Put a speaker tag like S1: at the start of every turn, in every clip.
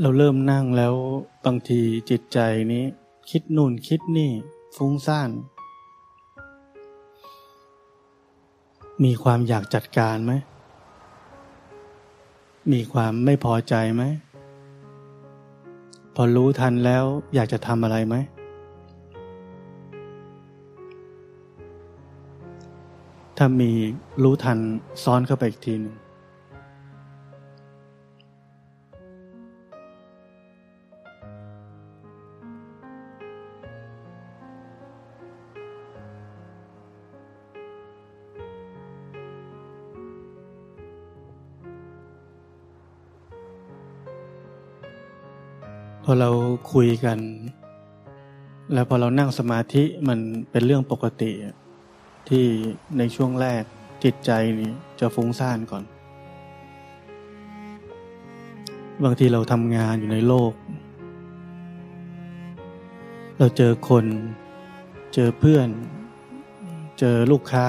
S1: เราเริ่มนั่งแล้วบางทีจิตใจนี้ คิดนู่นคิดนี่ ฟุ้งซ่าน มีความอยากจัดการไหม มีความไม่พอใจไหม พอรู้ทันแล้วอยากจะทำอะไรไหม ถ้ามีรู้ทันซ้อนเข้าไปอีกทีหนึ่ง พอเราคุยกัน แล้วพอเรานั่งสมาธิมันเป็นเรื่องปกติ ที่ในช่วงแรกจิตใจนี่จะฟุ้งซ่านก่อน บางทีเราทำงานอยู่ในโลก เราเจอคน เจอเพื่อน เจอลูกค้า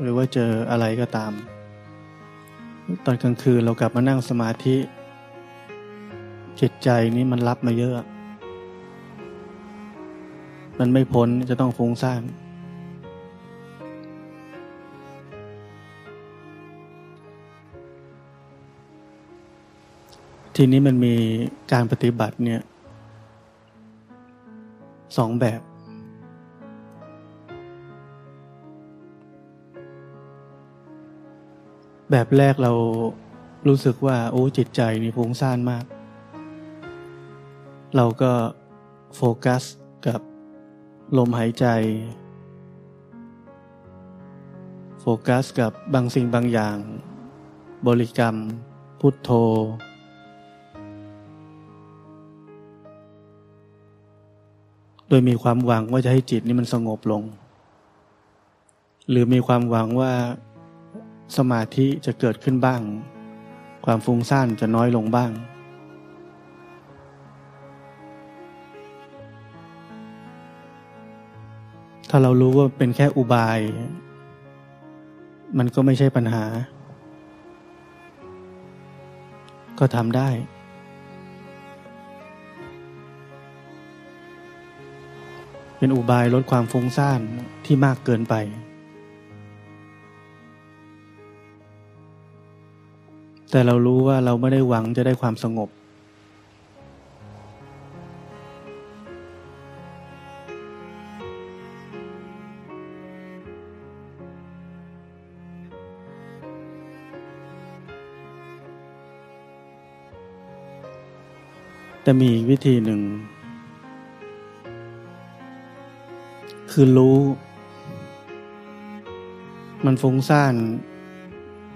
S1: หรือว่าเจออะไรก็ตาม ตอนกลางคืนเรากลับมานั่งสมาธิ จิตใจนี้มันรับมาเยอะ มันไม่พ้นจะต้องฟุ้งซ่านทีนี้มันมีการปฏิบัติเนี่ยสองแบบ แบบแรกเรารู้สึกว่า โอ้จิตใจนี่ฟุ้งซ่านมาก เราก็โฟกัสกับลมหายใจ โฟกัสกับบางสิ่งบางอย่าง บริกรรม พุทโธ โดยมีความหวังว่าจะให้จิตนี้มันสงบลง หรือมีความหวังว่าสมาธิจะเกิดขึ้นบ้าง ความฟุ้งซ่านจะน้อยลงบ้าง ถ้าเรารู้ว่าเป็นแค่อุบาย มันก็ไม่ใช่ปัญหา ก็ทำได้เป็นอุบายลดความฟุ้งซ่านที่มากเกินไป แต่เรารู้ว่าเราไม่ได้หวังจะได้ความสงบ แต่มีอีกวิธีหนึ่ง คือรู้ มันฟุ้งซ่าน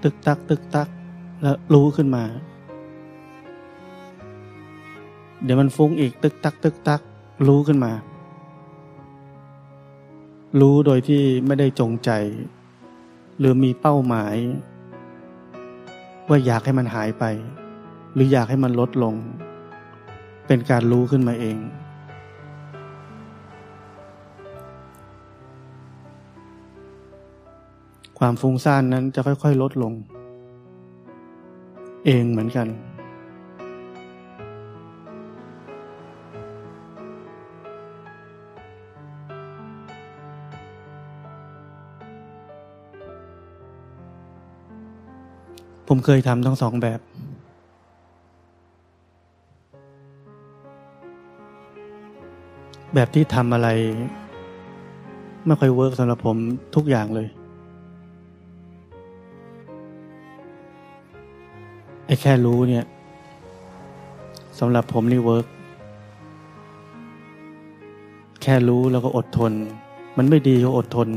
S1: ตึกตัก ตึกตัก แล้วรู้ขึ้นมา เดี๋ยวมันฟุ้งอีก ตึกตัก ตึกตัก รู้ขึ้นมา รู้โดยที่ไม่ได้จงใจ หรือมีเป้าหมาย ว่าอยากให้มันหายไป หรืออยากให้มันลดลง เป็นการรู้ขึ้นมาเอง ความฟุ้งซ่านนั้นจะค่อยๆ ลดลง เองเหมือนกัน ผมเคยทำทั้งสองแบบ แบบที่ทำอะไร ไม่ค่อย work สำหรับผมทุกอย่างเลยไอ้แค่รู้เนี่ยสำหรับผมนี่ work แค่รู้แล้วก็อดทน มันไม่ดีก็อดทน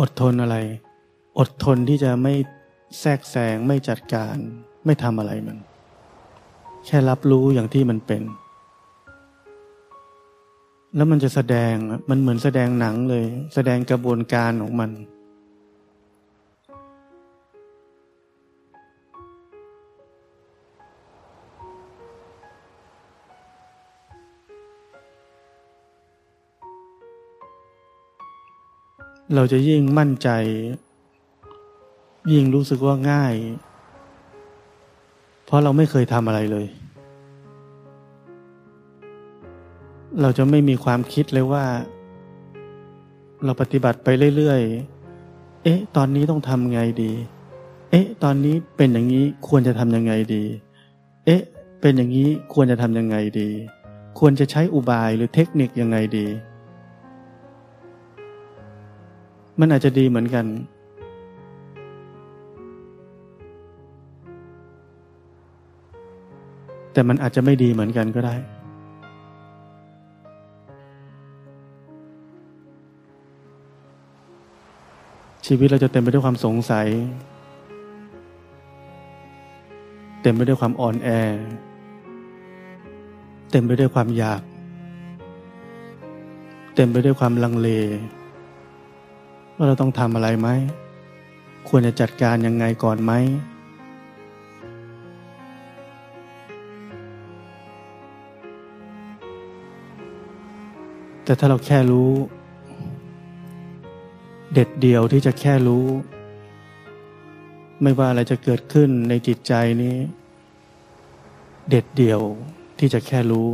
S1: อดทนอะไร อดทนที่จะไม่แทรกแซงไม่จัดการ ไม่ทำอะไรมัน แค่รับรู้อย่างที่มันเป็น แล้วมันจะแสดงมันเหมือนแสดงหนังเลย แสดงกระบวนการของมัน เราจะยิ่งมั่นใจ ยิ่งรู้สึกว่าง่าย เพราะเราไม่เคยทำอะไรเลย เราจะไม่มีความคิดเลยว่า เราปฏิบัติไปเรื่อยๆ เอ๊ะ ตอนนี้ต้องทำไงดี เอ๊ะ ตอนนี้เป็นอย่างนี้ควรจะทำยังไงดี เอ๊ะ เป็นอย่างนี้ควรจะทำยังไงดี ควรจะใช้อุบายหรือเทคนิคยังไงดี มันอาจจะดีเหมือนกัน แต่มันอาจจะไม่ดีเหมือนกันก็ได้ ชีวิตเราจะเต็มไปด้วยความสงสัย เต็มไปด้วยความอ่อนแอ เต็มไปด้วยความอยาก เต็มไปด้วยความลังเล ว่าเราต้องทำอะไรไหม ควรจะจัดการยังไงก่อนไหม แต่ถ้าเราแค่รู้ เด็ดเดียวที่จะแค่รู้ ไม่ว่าอะไรจะเกิดขึ้นในจิตใจนี้ เด็ดเดียวที่จะแค่รู้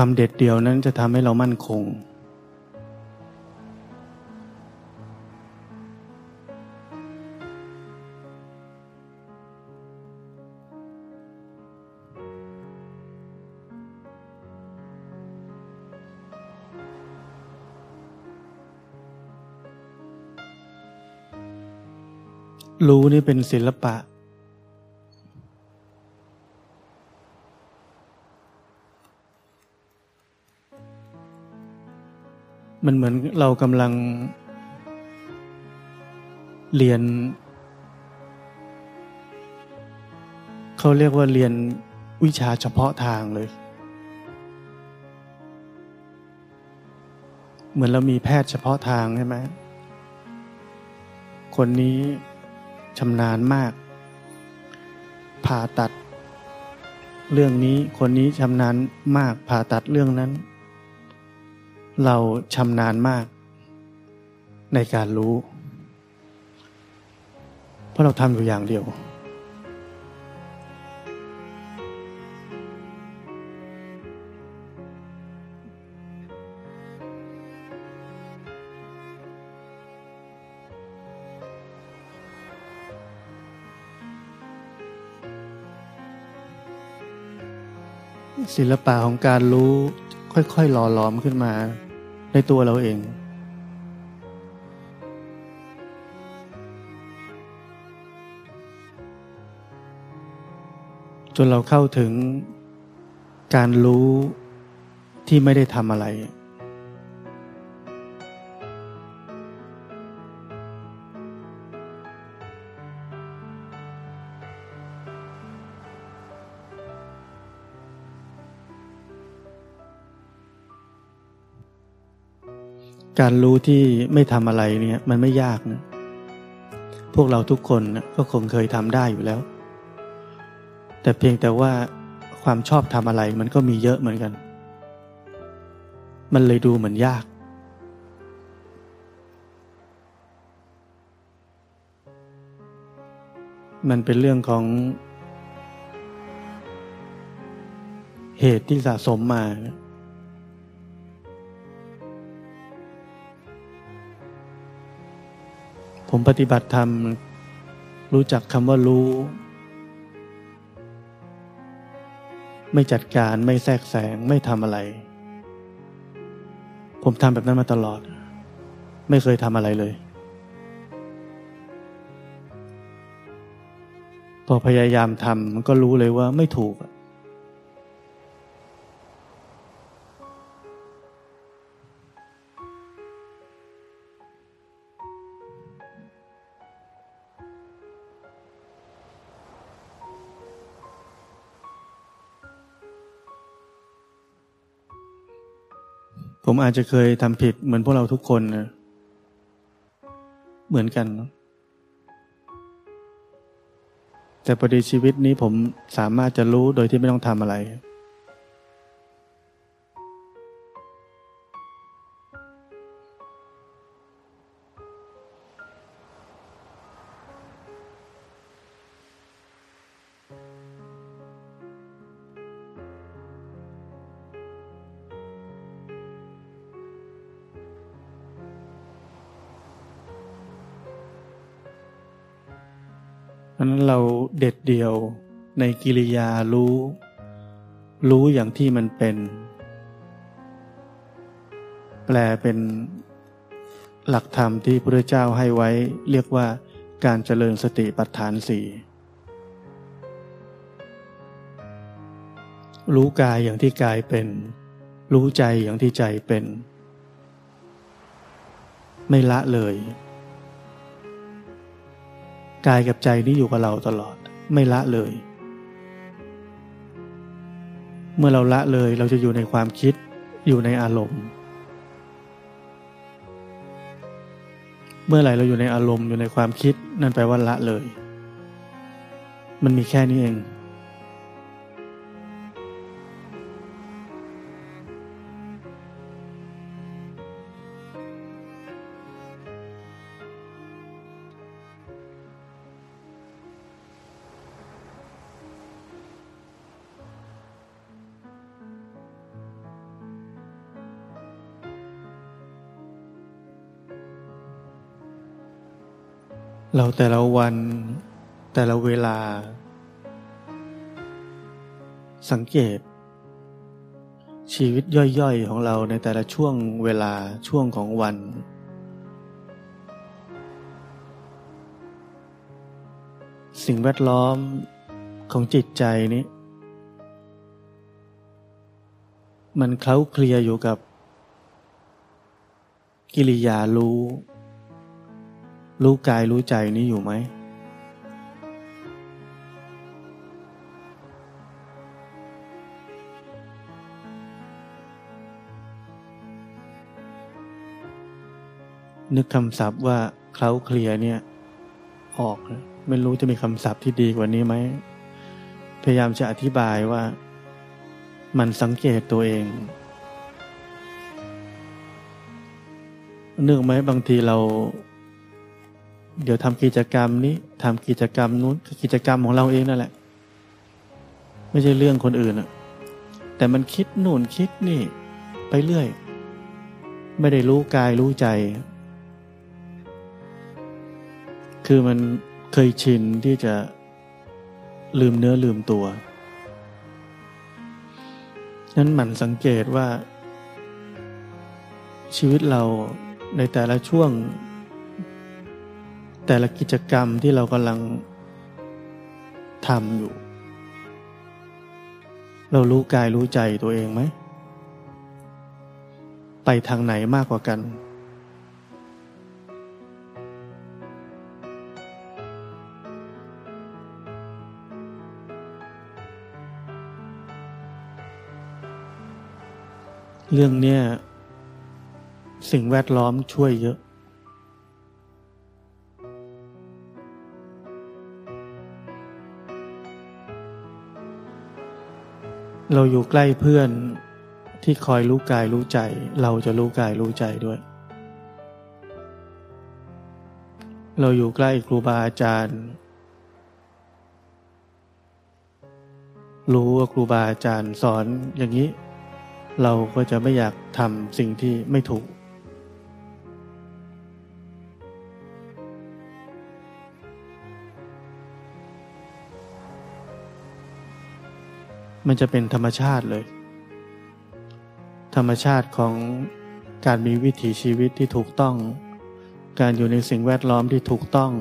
S1: ความเด็ดเดี่ยวนั้นจะทำให้เรามั่นคง รู้นี่เป็นศิลปะ มันเหมือนเรากำลัง เรียน เขาเรียกว่าเรียนวิชาเฉพาะทางเลย เหมือนเรามีแพทย์เฉพาะทางใช่ไหมคนนี้ชำนาญมาก ผ่าตัด เรื่องนี้คนนี้ชำนาญมากผ่าตัดเรื่องนั้น เราชำนาญมากในการรู้ เพราะเราทำอยู่อย่างเดียว ศิลปะของการรู้ค่อยๆหล่อหลอมขึ้นมา ในตัวเราเอง จนเราเข้าถึงการรู้ที่ไม่ได้ทำอะไร การรู้ที่ไม่ทำอะไรเนี่ยมันไม่ยากนะพวกเราทุกคนนะก็คงเคยทำได้อยู่แล้ว แต่เพียงแต่ว่าความชอบทำอะไรมันก็มีเยอะเหมือนกัน มันเลยดูเหมือนยาก มันเป็นเรื่องของ เหตุที่สะสมมา ผมปฏิบัติธรรม รู้จักคำว่ารู้ ไม่จัดการไม่แทรกแซงไม่ทำอะไร ผมทำแบบนั้นมาตลอด ไม่เคยทำอะไรเลย พอพยายามทำมันก็รู้เลยว่าไม่ถูก ผมอาจจะเคยทำผิดเหมือนพวกเราทุกคนนะเหมือนกัน แต่พอดีชีวิตนี้ผมสามารถจะรู้โดยที่ไม่ต้องทำอะไร เดียวในกิริยารู้ รู้อย่างที่มันเป็น แปลเป็นหลักธรรมที่พระเจ้าให้ไว้เรียกว่าการเจริญสติปัฏฐานสี่รู้กายอย่างที่กายเป็น รู้ใจอย่างที่ใจเป็น ไม่ละเลย กายกับใจนี่อยู่กับเราตลอด ไม่ละเลย เมื่อเราละเลยเราจะอยู่ในความคิดอยู่ในอารมณ์ เมื่อไหร่เราอยู่ในอารมณ์อยู่ในความคิดนั่นแปลว่าละเลย มันมีแค่นี้เอง เราแต่ละวันแต่ละเวลา สังเกต ชีวิตย่อยๆของเราในแต่ละช่วงเวลาช่วงของวัน สิ่งแวดล้อมของจิตใจนี้ มันเคล้าเคลียอยู่กับ กิริยารู้ รู้กายรู้ใจนี้อยู่ไหม นึกคำศัพท์ว่าเคล้าเคลียเนี่ย ออก ไม่รู้จะมีคำศัพท์ที่ดีกว่านี้ไหม พยายามจะอธิบายว่า มันสังเกตตัวเองนึกไหมบางทีเรา เดี๋ยวทำกิจกรรมนี้ทำกิจกรรมนู้นกิจกรรมของเราเองนั่นแหละ ไม่ใช่เรื่องคนอื่นอะแต่มันคิดนู่นคิดนี่ ไปเรื่อย ไม่ได้รู้กายรู้ใจ คือมันเคยชินที่จะลืมเนื้อลืมตัว นั้นหมั่นสังเกตว่า ชีวิตเราในแต่ละช่วง แต่ละกิจกรรมที่เรากำลังทำอยู่ เรารู้กายรู้ใจตัวเองไหม ไปทางไหนมากกว่ากัน เรื่องนี้สิ่งแวดล้อมช่วยเยอะ เราอยู่ใกล้เพื่อนที่คอยรู้กายรู้ใจ เราจะรู้กายรู้ใจด้วย เราอยู่ใกล้ครูบาอาจารย์ รู้ว่าครูบาอาจารย์สอนอย่างนี้ เราก็จะไม่อยากทำสิ่งที่ไม่ถูก มันจะเป็นธรรมชาติเลย ธรรมชาติของการมีวิถีชีวิตที่ถูกต้อง การอยู่ในสิ่งแวดล้อมที่ถูกต้อง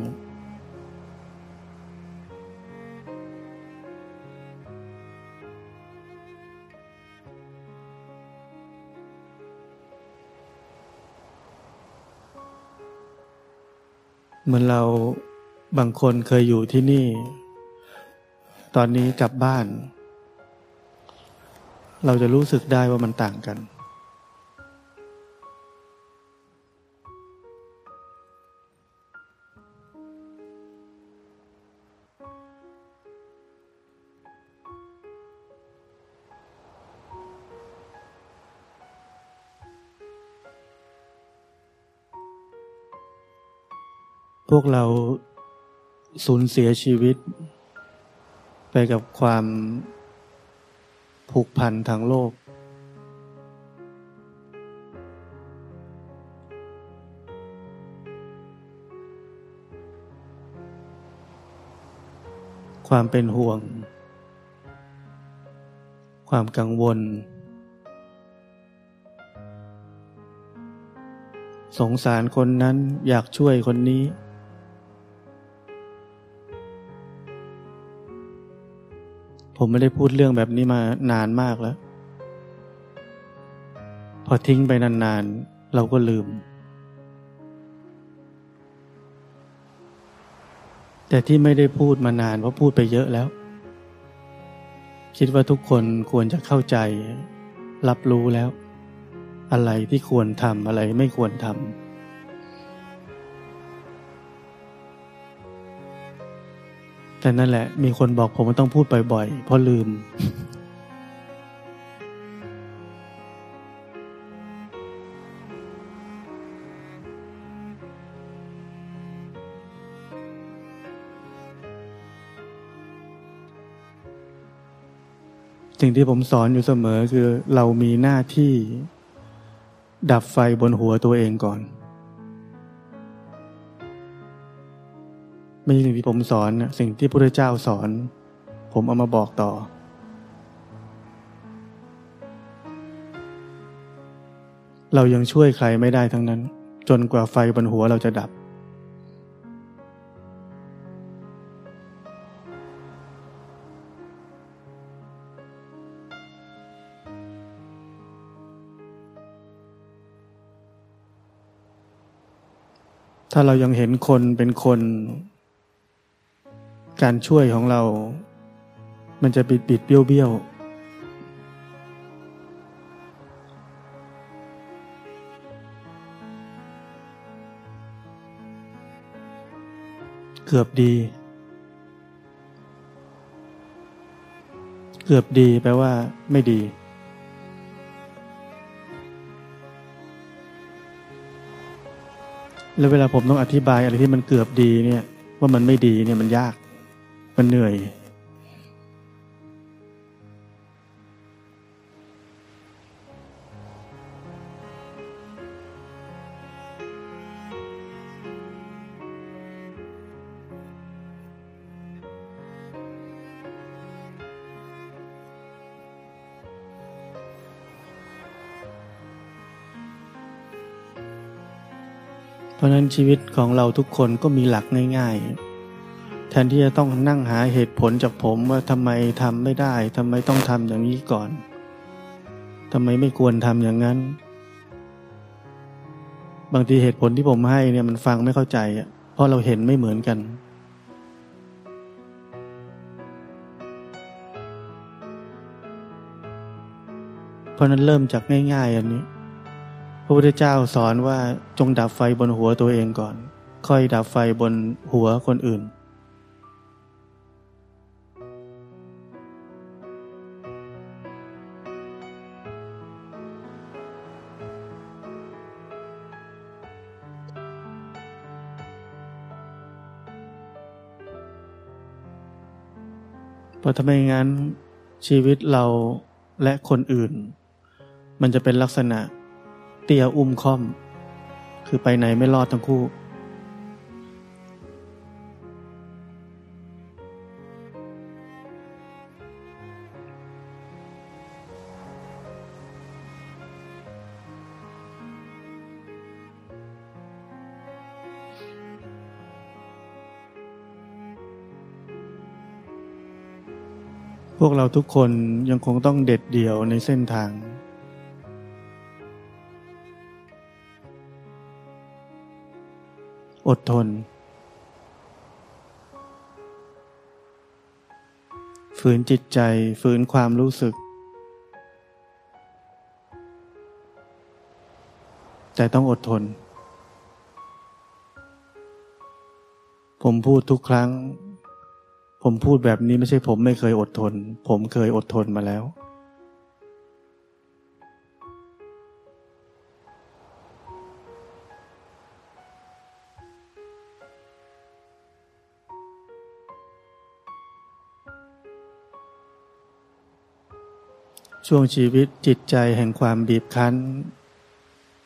S1: เหมือนเราบางคนเคยอยู่ที่นี่ ตอนนี้กลับบ้าน เราจะรู้สึกได้ว่ามันต่างกัน พวกเราสูญเสียชีวิต ไปกับความ ผูกพันทางโลก ความเป็นห่วง ความกังวล สงสารคนนั้นอยากช่วยคนนี้ ผมไม่ได้พูดเรื่องแบบนี้มานานมากแล้ว พอทิ้งไปนานๆ เราก็ลืม แต่ที่ไม่ได้พูดมานานเพราะพูดไปเยอะแล้ว คิดว่าทุกคนควรจะเข้าใจ รับรู้แล้ว อะไรที่ควรทำอะไรไม่ควรทำ แต่นั่นแหละ มีคนบอกผมว่าต้องพูดบ่อยๆ เพราะลืม สิ่งที่ผมสอนอยู่เสมอคือเรามีหน้าที่ ดับไฟบนหัวตัวเองก่อน ไม่ใช่สิ่งที่ผมสอนสิ่งที่พระเจ้าสอน ผมเอามาบอกต่อเรายังช่วยใครไม่ได้ทั้งนั้น จนกว่าไฟบนหัวเราจะดับ ถ้าเรายังเห็นคนเป็นคน การช่วยของเรา มันจะบิดบิดเบี้ยวเบี้ยวเกือบดี เกือบดีแปลว่าไม่ดี แล้วเวลาผมต้องอธิบายอะไรที่มันเกือบดีเนี่ย ว่ามันไม่ดีเนี่ยมันยาก มันเหนื่อย เพราะนั้นชีวิตของเราทุกคนก็มีหลักง่าย ๆ ทนที่จะต้องนั่งหาเหตุผลจากผมว่าทำไมทำไม่ได้ทำไมต้องทำอย่างนี้ก่อนทำไมไม่ควรทำอย่างนั้น บางทีเหตุผลที่ผมให้เนี่ยมันฟังไม่เข้าใจอะเพราะเราเห็นไม่เหมือนกัน เพราะนั้นเริ่มจากง่าย ๆ อันนี้ พระพุทธเจ้าสอนว่าจงดับไฟบนหัวตัวเองก่อน ค่อยดับไฟบนหัวคนอื่น ราะถ้าไม่งั้นชีวิตเราและคนอื่น มันจะเป็นลักษณะเตียอุ้มค่อม คือไปไหนไม่รอดทั้งคู่ เราทุกคนยังคงต้องเด็ดเดี่ยวในเส้นทาง อดทน ฝืนจิตใจฝืนความรู้สึก แต่ต้องอดทน ผมพูดทุกครั้ง ผมพูดแบบนี้ไม่ใช่ผมไม่เคยอดทน ผมเคยอดทนมาแล้ว ช่วงชีวิตจิตใจแห่งความบีบคั้น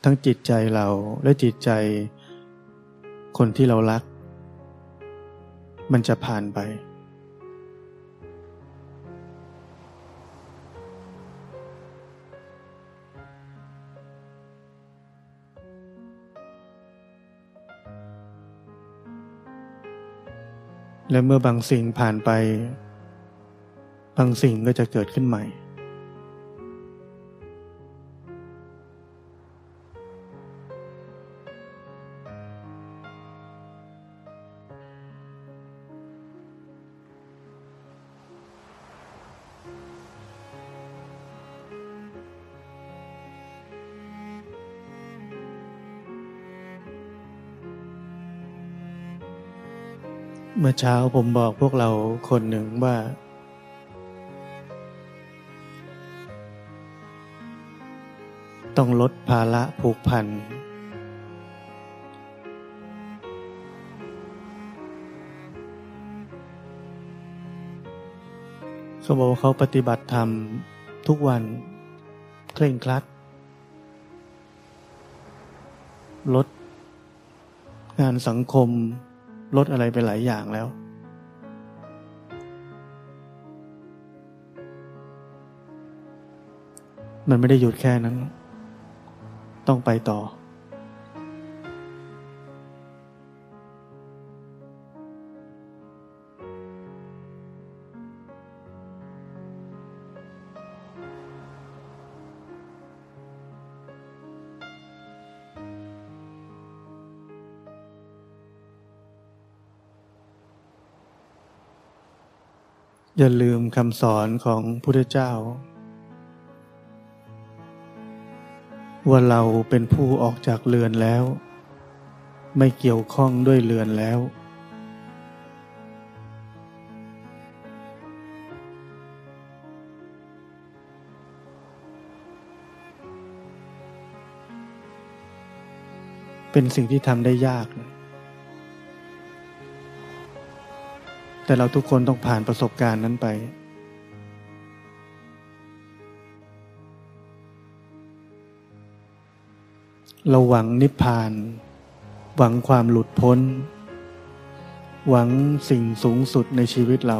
S1: ทั้งจิตใจเราและจิตใจ คนที่เรารัก มันจะผ่านไป และเมื่อบางสิ่งผ่านไป บางสิ่งก็จะเกิดขึ้นใหม่ มื่อเช้าผมบอกพวกเราคนหนึ่งว่า ต้องลดภาระผูกพัน เขาบอกว่าเขาปฏิบัติธรรมทุกวันเคร่งครัด ลดงานสังคม ลดอะไรไปหลายอย่างแล้ว มันไม่ได้หยุดแค่นั้น ต้องไปต่อ อย่าลืมคำสอนของพุทธเจ้า ว่าเราเป็นผู้ออกจากเรือนแล้ว ไม่เกี่ยวข้องด้วยเรือนแล้ว เป็นสิ่งที่ทำได้ยากนะ แต่เราทุกคนต้องผ่านประสบการณ์นั้นไป เราหวังนิพพาน หวังความหลุดพ้น หวังสิ่งสูงสุดในชีวิตเรา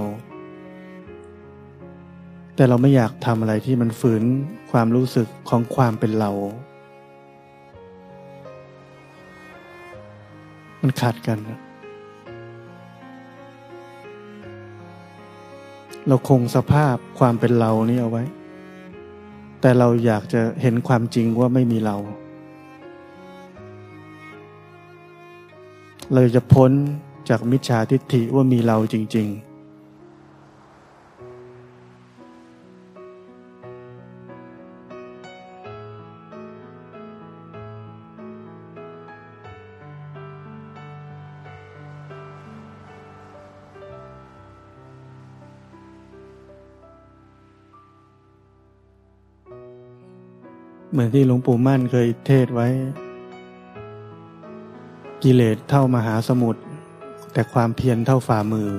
S1: แต่เราไม่อยากทำอะไรที่มันฝืนความรู้สึกของความเป็นเรา มันขัดกันนะ เราคงสภาพความเป็นเรานี่เอาไว้ แต่เราอยากจะเห็นความจริงว่าไม่มีเรา เราจะพ้นจากมิจฉาทิฏฐิว่ามีเราจริง ๆ เหมือนที่หลวงปู่มั่นเคยเทศไว้ กิเลสเท่ามหาสมุทรแต่ความเพียรเท่าฝ่ามือ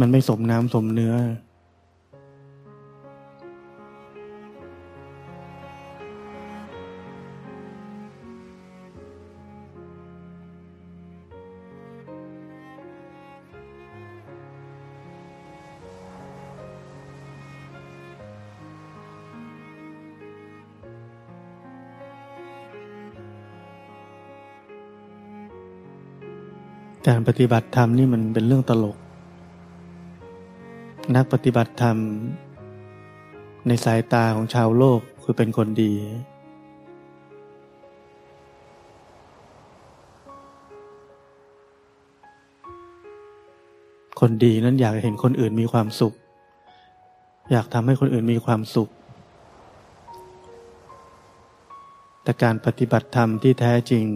S1: มันไม่สมน้ำสมเนื้อ การปฏิบัติธรรมนี่มันเป็นเรื่องตลก นักปฏิบัติธรรม ในสายตาของชาวโลกคือเป็นคนดี คนดีนั้นอยากเห็นคนอื่นมีความสุข อยากทำให้คนอื่นมีความสุข แต่การปฏิบัติธรรมที่แท้จริง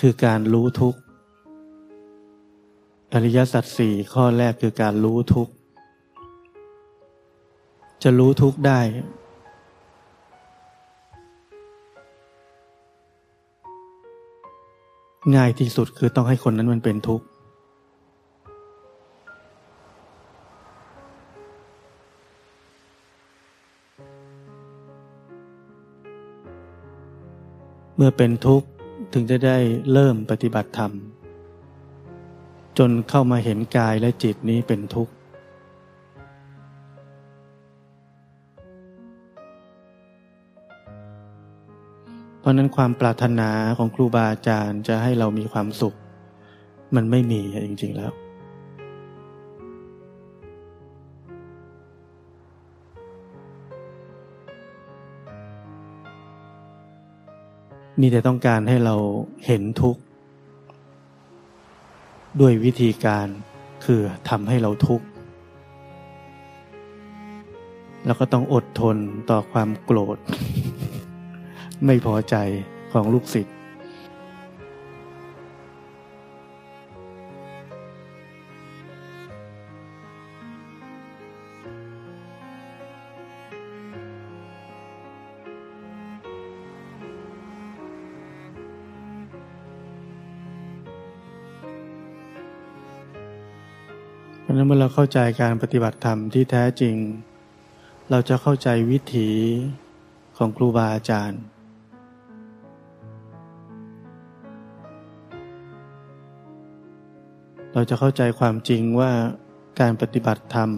S1: คือการรู้ทุกข์อริยสัจสี่ข้อแรกคือการรู้ทุกข์จะรู้ทุกข์ได้ ง่ายที่สุดคือต้องให้คนนั้นมันเป็นทุกข์เมื่อเป็นทุกข์ ถึงจะได้เริ่มปฏิบัติธรรม จนเข้ามาเห็นกายและจิตนี้เป็นทุกข์ เพราะนั้นความปรารถนาของครูบาอาจารย์จะให้เรามีความสุข มันไม่มีจริงๆแล้ว มีแต่ต้องการให้เราเห็นทุกข์ ด้วยวิธีการคือทำให้เราทุกข์ แล้วก็ต้องอดทนต่อความโกรธ ไม่พอใจของลูกศิษย์ะนั้นเมื่อเราเข้าใจการปฏิบัติธรรมที่แท้จริง เราจะเข้าใจวิถีของครูบาอาจารย์ เราจะเข้าใจความจริงว่าการปฏิบัติธรรม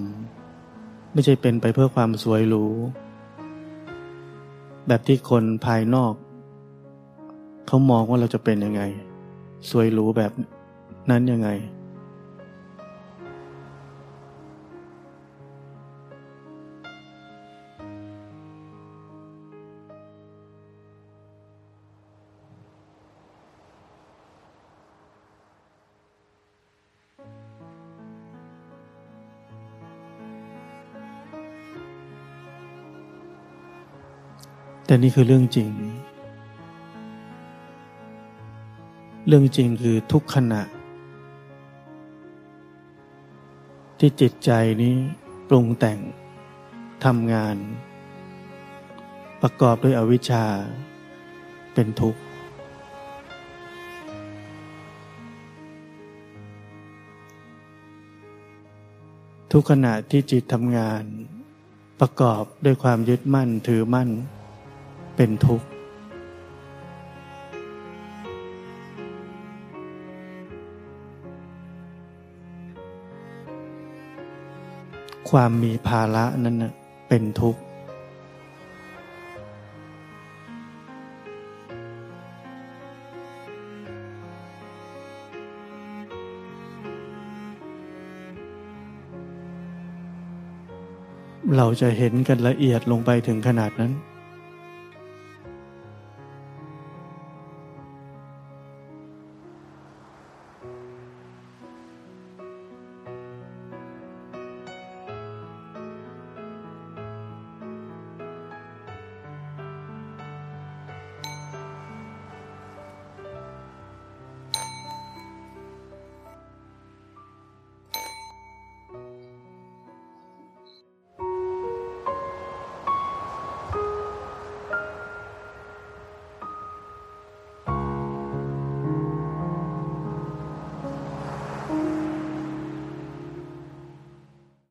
S1: ไม่ใช่เป็นไปเพื่อความสวยหรู แบบที่คนภายนอก เขามองว่าเราจะเป็นยังไง สวยหรูแบบนั้นยังไง แต่นี่คือเรื่องจริง เรื่องจริงคือทุกขณะ ที่จิตใจนี้ปรุงแต่งทำงาน ประกอบด้วยอวิชชา เป็นทุกข์ ทุกขณะที่จิตทำงาน ประกอบด้วยความยึดมั่นถือมั่น เป็นทุกข์ ความมีภาระนั้นเป็นทุกข์ เราจะเห็นกันละเอียดลงไปถึงขนาดนั้น